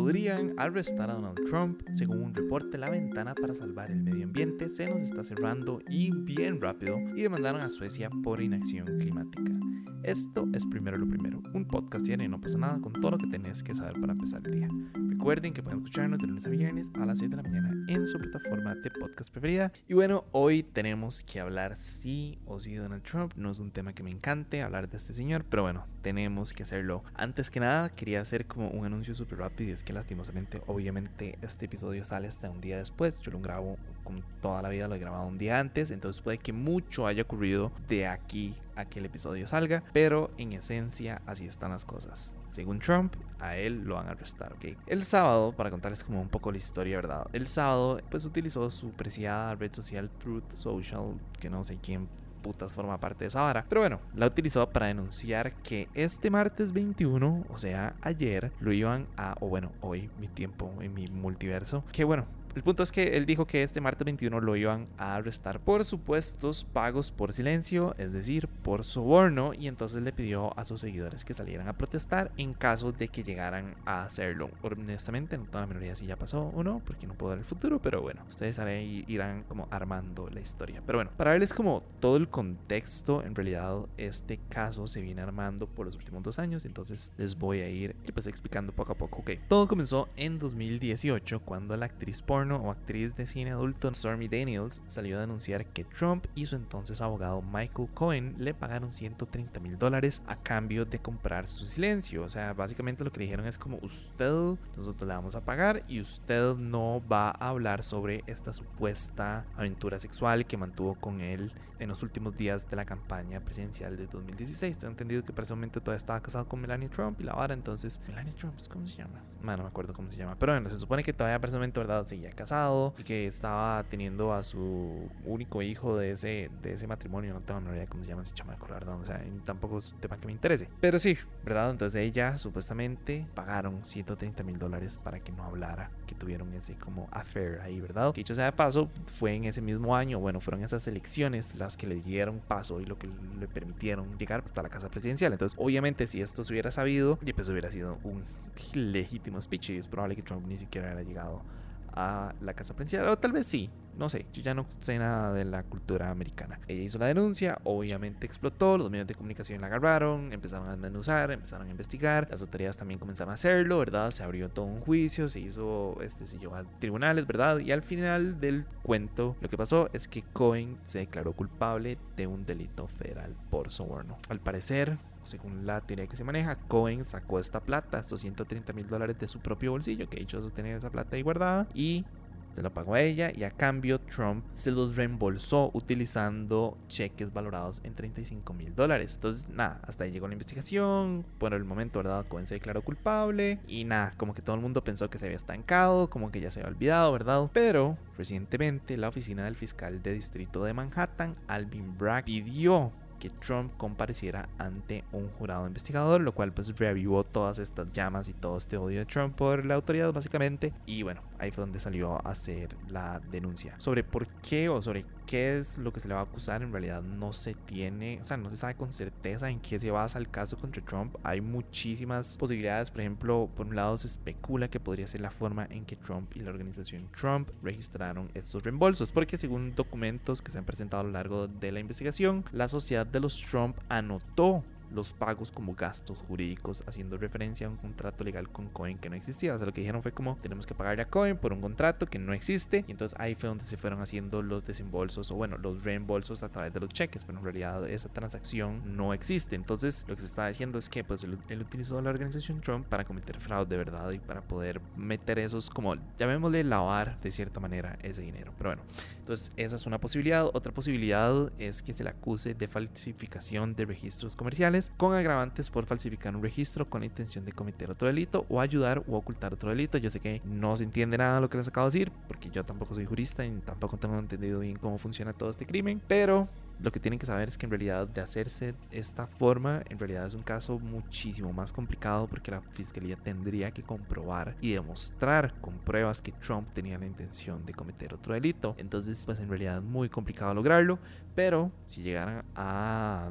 podrían arrestar a Donald Trump. Según un reporte, la ventana para salvar el medio ambiente se nos está cerrando y bien rápido y demandaron a Suecia por inacción climática. Esto es primero lo primero, un podcast diario y no pasa nada con todo lo que tenés que saber para empezar el día. Recuerden que pueden escucharnos de lunes a viernes a las 6 de la mañana en su plataforma de podcast preferida. Y bueno, hoy tenemos que hablar sí o sí de Donald Trump. No es un tema que me encante hablar de este señor, pero bueno, tenemos que hacerlo. Antes que nada, quería hacer como un anuncio súper rápido y es que lastimosamente, obviamente, este episodio sale hasta un día después. Yo lo grabo con toda la vida, lo he grabado un día antes, entonces puede que mucho haya ocurrido de aquí a que el episodio salga, pero en esencia así están las cosas. Según Trump, a él lo van a arrestar, ¿ok? El sábado, para contarles como un poco la historia, ¿verdad? El sábado, pues utilizó su preciada red social Truth Social, que no sé quién putas forma parte de esa vara. Pero bueno, la utilizó para denunciar que este martes 21, o sea, ayer, lo iban a, o bueno, hoy, mi tiempo en mi multiverso, que bueno, el punto es que él dijo que este martes 21 lo iban a arrestar por supuestos pagos por silencio, es decir, por soborno, y entonces le pidió a sus seguidores que salieran a protestar en caso de que llegaran a hacerlo. Honestamente, no toda la minoría si ya pasó o no, porque no puedo ver el futuro, pero bueno, ustedes irán como armando la historia. Pero bueno, para verles como todo el contexto, en realidad este caso se viene armando por los últimos dos años, entonces les voy a ir pues explicando poco a poco. Ok, todo comenzó en 2018 cuando la actriz porno o actriz de cine adulto Stormy Daniels salió a denunciar que Trump y su entonces abogado Michael Cohen le pagaron 130 mil dólares a cambio de comprar su silencio. O sea, básicamente lo que dijeron es como usted, nosotros le vamos a pagar y usted no va a hablar sobre esta supuesta aventura sexual que mantuvo con él en los últimos días de la campaña presidencial de 2016. Tengo entendido que para ese momento todavía estaba casado con Melania Trump y la vara, entonces, Melania Trump, ¿cómo se llama? no me acuerdo cómo se llama, pero bueno, se supone que todavía para ese momento, Seguía casado y que estaba teniendo a su único hijo de ese, de ese matrimonio, no tengo ni idea cómo se llama, si chama ¿verdad? O sea, tampoco es un tema que me interese. Pero sí, ¿verdad? Entonces ella supuestamente pagaron 130 mil dólares para que no hablara, que tuvieron ese como affair ahí, ¿verdad? Que dicho sea de paso, fue en ese mismo año, bueno, fueron esas elecciones las que le dieron paso y lo que le permitieron llegar hasta la casa presidencial. Entonces, obviamente, si esto se hubiera sabido, pues hubiera sido un legítimo speech y es probable que Trump ni siquiera hubiera llegado a la casa presidencial, o tal vez sí, no sé, yo ya no sé nada de la cultura americana. Ella hizo la denuncia, obviamente explotó, los medios de comunicación la agarraron, empezaron a desmenuzar, empezaron a investigar, las autoridades también comenzaron a hacerlo, ¿verdad? Se abrió todo un juicio, se hizo, este, se llevó a tribunales, ¿verdad? Y al final del cuento, lo que pasó es que Cohen se declaró culpable de un delito federal por soborno. Al parecer, según la teoría que se maneja, Cohen sacó esta plata, estos 130 mil dólares de su propio bolsillo, que dicho eso tener esa plata ahí guardada, y se lo pagó a ella y a cambio Trump se los reembolsó utilizando cheques valorados en 35 mil dólares. Entonces, nada, hasta ahí llegó la investigación. Por el momento, ¿verdad? Cohen se declaró culpable y nada, como que todo el mundo pensó que se había estancado, como que ya se había olvidado, ¿verdad? Pero recientemente la oficina del fiscal de distrito de Manhattan, Alvin Bragg, pidió que Trump compareciera ante un jurado investigador, lo cual pues reavivó todas estas llamas y todo este odio de Trump por la autoridad básicamente. Y bueno, ahí fue donde salió a hacer la denuncia. Sobre por qué o sobre qué es lo que se le va a acusar, en realidad no se tiene, o sea, no se sabe con certeza en qué se basa el caso contra Trump. Hay muchísimas posibilidades, por ejemplo, por un lado se especula que podría ser la forma en que Trump y la organización Trump registraron estos reembolsos, porque según documentos que se han presentado a lo largo de la investigación, la sociedad de los Trump anotó los pagos como gastos jurídicos, haciendo referencia a un contrato legal con Cohen que no existía. O sea, lo que dijeron fue como tenemos que pagarle a Cohen por un contrato que no existe. Y entonces ahí fue donde se fueron haciendo los desembolsos o bueno, los reembolsos a través de los cheques, pero en realidad esa transacción no existe. Entonces lo que se está diciendo es que pues él, utilizó la organización Trump para cometer fraude de verdad y para poder meter esos como llamémosle lavar de cierta manera ese dinero. Pero bueno, entonces esa es una posibilidad. Otra posibilidad es que se le acuse de falsificación de registros comerciales con agravantes por falsificar un registro con intención de cometer otro delito o ayudar o ocultar otro delito. Yo sé que no se entiende nada lo que les acabo de decir, porque yo tampoco soy jurista y tampoco tengo entendido bien cómo funciona todo este crimen, pero lo que tienen que saber es que en realidad de hacerse esta forma, en realidad es un caso muchísimo más complicado porque la fiscalía tendría que comprobar y demostrar con pruebas que Trump tenía la intención de cometer otro delito. Entonces, pues en realidad es muy complicado lograrlo, pero si llegaran a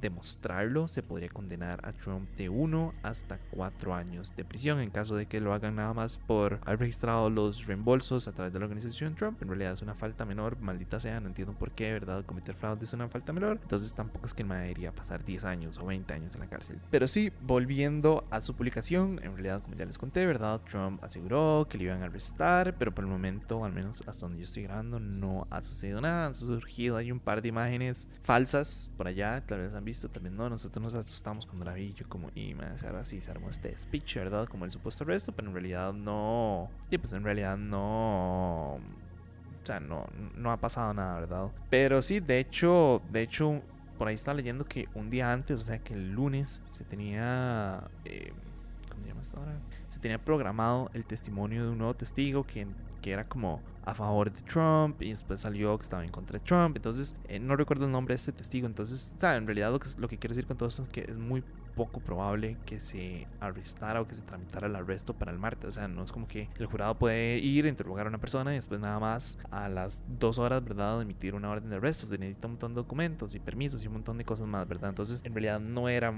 demostrarlo, se podría condenar a Trump de 1 hasta 4 años de prisión en caso de que lo hagan nada más por haber registrado los reembolsos a través de la organización Trump. En realidad es una falta menor, maldita sea, no entiendo por qué, ¿verdad? Cometer fraude es una falta menor. Entonces tampoco es que me debería pasar 10 años o 20 años en la cárcel. Pero sí, volviendo a su publicación, en realidad como ya les conté, ¿verdad? Trump aseguró que le iban a arrestar, pero por el momento, al menos hasta donde yo estoy grabando, no ha sucedido nada. Han surgido hay un par de imágenes falsas por allá, tal vez han visto, también no. Nosotros nos asustamos cuando la vi, yo como, y me ahora sí se armó este speech, ¿verdad? Como el supuesto arresto, pero en realidad no. Y pues en realidad no. O sea, no, no ha pasado nada, ¿verdad? Pero sí, de hecho, de hecho, por ahí está leyendo que un día antes, o sea, que el lunes se tenía. Eh, ¿Cómo se llama ahora? Tenía programado el testimonio de un nuevo testigo que, que era como a favor de Trump y después salió que estaba en contra de Trump. Entonces, eh, no recuerdo el nombre de este testigo. Entonces, o en realidad lo que, quiero decir con todo esto es que es muy poco probable que se arrestara o que se tramitara el arresto para el martes. O sea, no es como que el jurado puede ir, interrogar a una persona y después nada más a las dos horas, ¿verdad?, de emitir una orden de arresto. Se necesita un montón de documentos y permisos y un montón de cosas más, ¿verdad? Entonces, en realidad no era,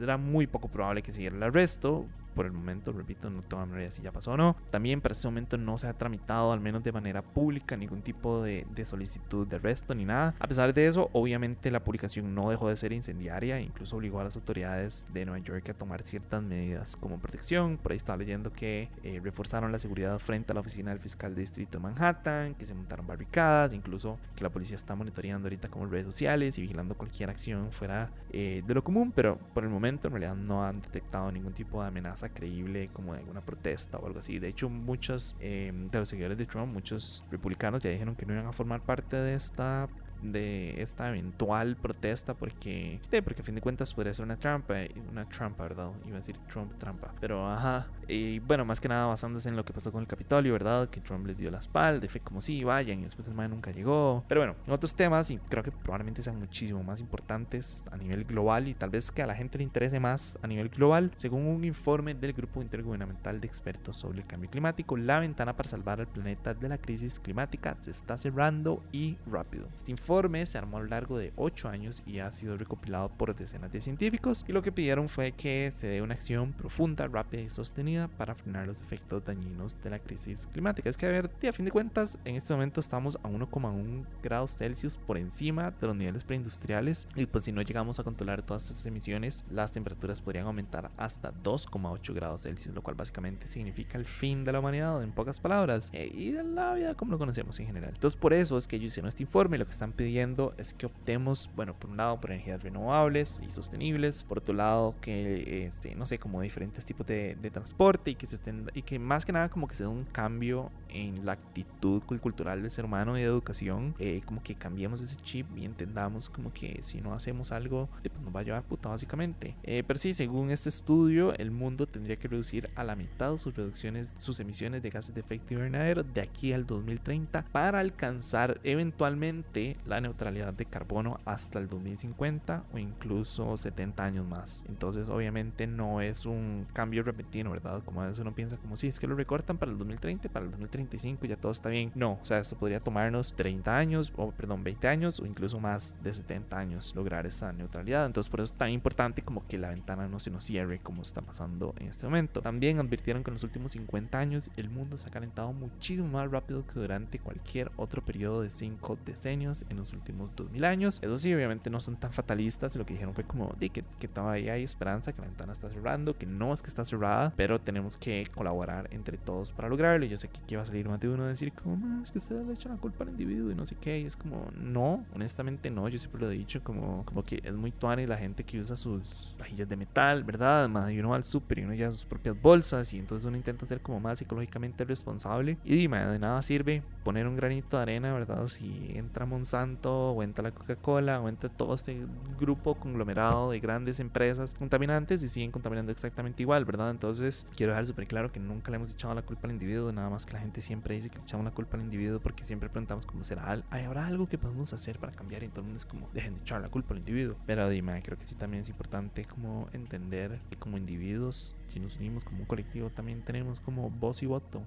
era muy poco probable que siguiera el arresto. Por el momento, repito, no tengo idea si ya pasó o no. También para ese momento no se ha tramitado, al menos de manera pública, ningún tipo de, de solicitud de arresto ni nada. A pesar de eso, obviamente la publicación no dejó de ser incendiaria, incluso obligó a las autoridades de Nueva York a tomar ciertas medidas como protección. Por ahí estaba leyendo que eh, reforzaron la seguridad frente a la oficina del fiscal de distrito de Manhattan, que se montaron barricadas, incluso que la policía está monitoreando ahorita como redes sociales y vigilando cualquier acción fuera eh, de lo común, pero por el momento en realidad no han detectado ningún tipo de amenaza creíble como de alguna protesta o algo así. De hecho, muchos eh, de los seguidores de Trump, muchos republicanos ya dijeron que no iban a formar parte de esta de esta eventual protesta porque, porque a fin de cuentas podría ser una trampa, una trampa, ¿verdad? Iba a decir Trump trampa, pero ajá. Y bueno, más que nada basándose en lo que pasó con el Capitolio, ¿verdad? Que Trump les dio la espalda y fue como sí, vayan, y después el man nunca llegó. Pero bueno, en otros temas, y creo que probablemente sean muchísimo más importantes a nivel global y tal vez que a la gente le interese más a nivel global, según un informe del Grupo Intergubernamental de Expertos sobre el Cambio Climático, la ventana para salvar al planeta de la crisis climática se está cerrando y rápido. Este informe se armó a lo largo de 8 años y ha sido recopilado por decenas de científicos y lo que pidieron fue que se dé una acción profunda, rápida y sostenida para frenar los efectos dañinos de la crisis climática. Es que a ver, a fin de cuentas, en este momento estamos a 1,1 grados Celsius por encima de los niveles preindustriales y pues si no llegamos a controlar todas estas emisiones, las temperaturas podrían aumentar hasta 2,8 grados Celsius, lo cual básicamente significa el fin de la humanidad en pocas palabras eh, y de la vida como lo conocemos en general. Entonces por eso es que ellos hicieron este informe y lo que están pidiendo es que optemos, bueno, por un lado por energías renovables y sostenibles, por otro lado que, este, no sé, como diferentes tipos de, de transporte y que se estén, y que más que nada como que se dé un cambio en la actitud cultural del ser humano y de educación, eh, como que cambiemos ese chip y entendamos como que si no hacemos algo, pues nos va a llevar puta básicamente. Eh, pero sí, según este estudio, el mundo tendría que reducir a la mitad sus reducciones, sus emisiones de gases de efecto invernadero de aquí al 2030 para alcanzar eventualmente la neutralidad de carbono hasta el 2050 o incluso 70 años más. Entonces, obviamente no es un cambio repentino, ¿verdad? Como a veces uno piensa como si es que lo recortan para el 2030, para el 2035 ya todo está bien. No, o sea, esto podría tomarnos 30 años, o perdón, 20 años o incluso más de 70 años lograr esa neutralidad. Entonces, por eso es tan importante como que la ventana no se nos cierre como está pasando en este momento. También advirtieron que en los últimos 50 años el mundo se ha calentado muchísimo más rápido que durante cualquier otro periodo de 5 decenios en los últimos 2000 años. Eso sí, obviamente no son tan fatalistas. Lo que dijeron fue como de que, que todavía hay esperanza, que la ventana está cerrando, que no es que está cerrada, pero tenemos que colaborar entre todos para lograrlo. Y yo sé que aquí va a salir más de uno decir como, es que ustedes le echan la culpa al individuo y no sé qué. Y es como, no, honestamente no. Yo siempre lo he dicho como, como que es muy tuani la gente que usa sus vajillas de metal, ¿verdad? Más y uno va al súper y uno lleva sus propias bolsas y entonces uno intenta ser como más psicológicamente responsable. Y de nada sirve poner un granito de arena, ¿verdad? Si entra Monsanto o entra la Coca-Cola o entra todo este grupo conglomerado de grandes empresas contaminantes y siguen contaminando exactamente igual, ¿verdad? Entonces quiero dejar súper claro que nunca le hemos echado la culpa al individuo, nada más que la gente siempre dice que le echamos la culpa al individuo porque siempre preguntamos cómo será, ¿habrá algo que podemos hacer para cambiar? Y todo el mundo es como, dejen de echar la culpa al individuo. Pero dime, creo que sí también es importante como entender que como individuos, si nos unimos como un colectivo, también tenemos como voz y voto.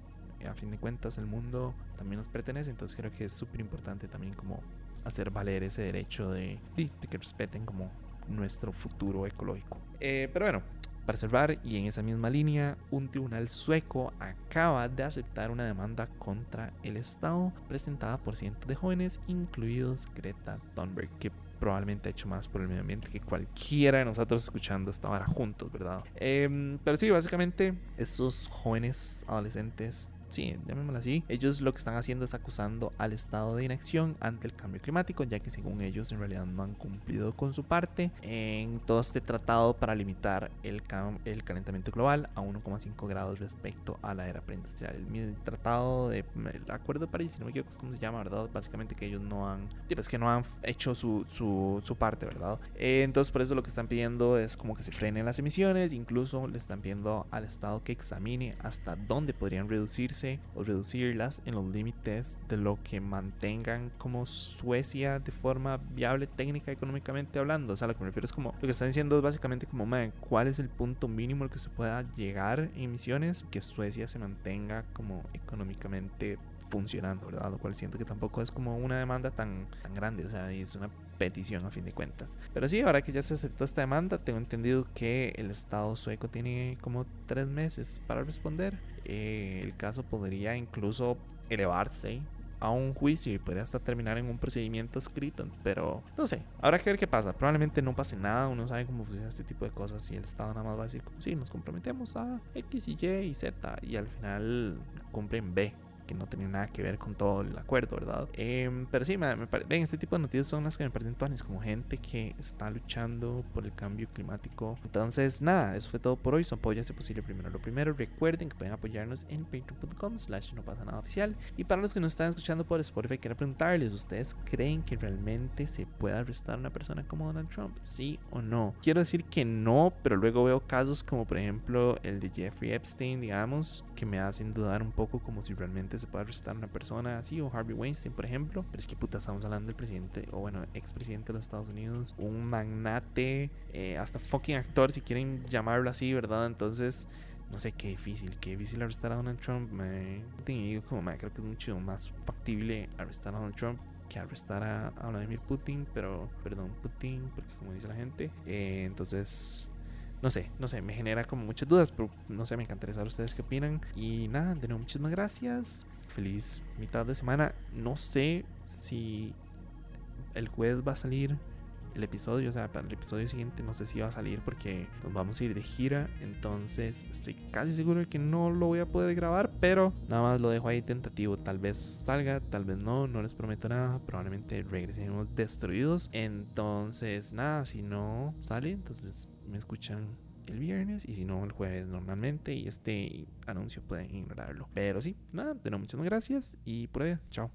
A fin de cuentas, el mundo también nos pertenece, entonces creo que es súper importante también como hacer valer ese derecho de, de, que respeten como nuestro futuro ecológico. Eh, pero bueno, para cerrar, y en esa misma línea, un tribunal sueco acaba de aceptar una demanda contra el Estado presentada por cientos de jóvenes, incluidos Greta Thunberg, que probablemente ha hecho más por el medio ambiente que cualquiera de nosotros escuchando esta vara juntos, ¿verdad? Em, pero sí, básicamente, esos jóvenes adolescentes sí, llamémoslo así, ellos lo que están haciendo es acusando al estado de inacción ante el cambio climático, ya que según ellos en realidad no han cumplido con su parte en todo este tratado para limitar el, el calentamiento global a 1,5 grados respecto a la era preindustrial. El, tratado de el Acuerdo de París, si no me equivoco, cómo se llama, ¿verdad? Básicamente que ellos no han, es pues que no han hecho su, su, su parte, ¿verdad? Eh, entonces por eso lo que están pidiendo es como que se frenen las emisiones, incluso le están pidiendo al estado que examine hasta dónde podrían reducirse o reducirlas en los límites de lo que mantengan como Suecia de forma viable técnica económicamente hablando. O sea, lo que me refiero es como lo que están diciendo es básicamente como man, cuál es el punto mínimo al que se pueda llegar en emisiones que Suecia se mantenga como económicamente funcionando, ¿verdad? Lo cual siento que tampoco es como una demanda tan, tan grande, o sea, es una petición a fin de cuentas. Pero sí, ahora que ya se aceptó esta demanda, tengo entendido que el Estado sueco tiene como tres meses para responder. Eh, el caso podría incluso elevarse a un juicio y puede hasta terminar en un procedimiento escrito. Pero no sé, habrá que ver qué pasa. Probablemente no pase nada, uno sabe cómo funciona este tipo de cosas y el Estado nada más va a decir, sí, nos comprometemos a X y Y y Z y al final cumplen B que no tenía nada que ver con todo el acuerdo, ¿verdad? Em, pero sí, me, ven, este tipo de noticias son las que me parecen todas como gente que está luchando por el cambio climático. Entonces, nada, eso fue todo por hoy. Son pollas si posible primero lo primero. Recuerden que pueden apoyarnos en patreon.com slash no pasa nada oficial. Y para los que nos están escuchando por Spotify, quiero preguntarles, ¿ustedes creen que realmente se puede arrestar a una persona como Donald Trump? ¿Sí o no? Quiero decir que no, pero luego veo casos como por ejemplo el de Jeffrey Epstein, digamos, que me hacen dudar un poco como si realmente se puede arrestar a una persona así, o Harvey Weinstein, por ejemplo. Pero es que puta, estamos hablando del presidente, o bueno, expresidente de los Estados Unidos, un magnate, eh, hasta fucking actor, si quieren llamarlo así, ¿verdad? Entonces, no sé, qué difícil, qué difícil arrestar a Donald Trump. Me digo, como, me creo que es mucho más factible arrestar a Donald Trump que arrestar a, Vladimir Putin, pero, perdón, Putin, porque como dice la gente, eh, entonces no sé, no sé, me genera como muchas dudas, pero no sé, me encantaría saber ustedes qué opinan. Y nada, de nuevo, muchísimas gracias. Feliz mitad de semana. No sé si el jueves va a salir el episodio, o sea, para el episodio siguiente no sé si va a salir porque nos vamos a ir de gira, entonces estoy casi seguro de que no lo voy a poder grabar, pero nada más lo dejo ahí tentativo, tal vez salga, tal vez no, no les prometo nada, probablemente regresemos destruidos, entonces nada, si no sale, entonces me escuchan el viernes y si no el jueves normalmente y este anuncio pueden ignorarlo. Pero sí, nada, de nuevo muchas gracias y por ahí, chao.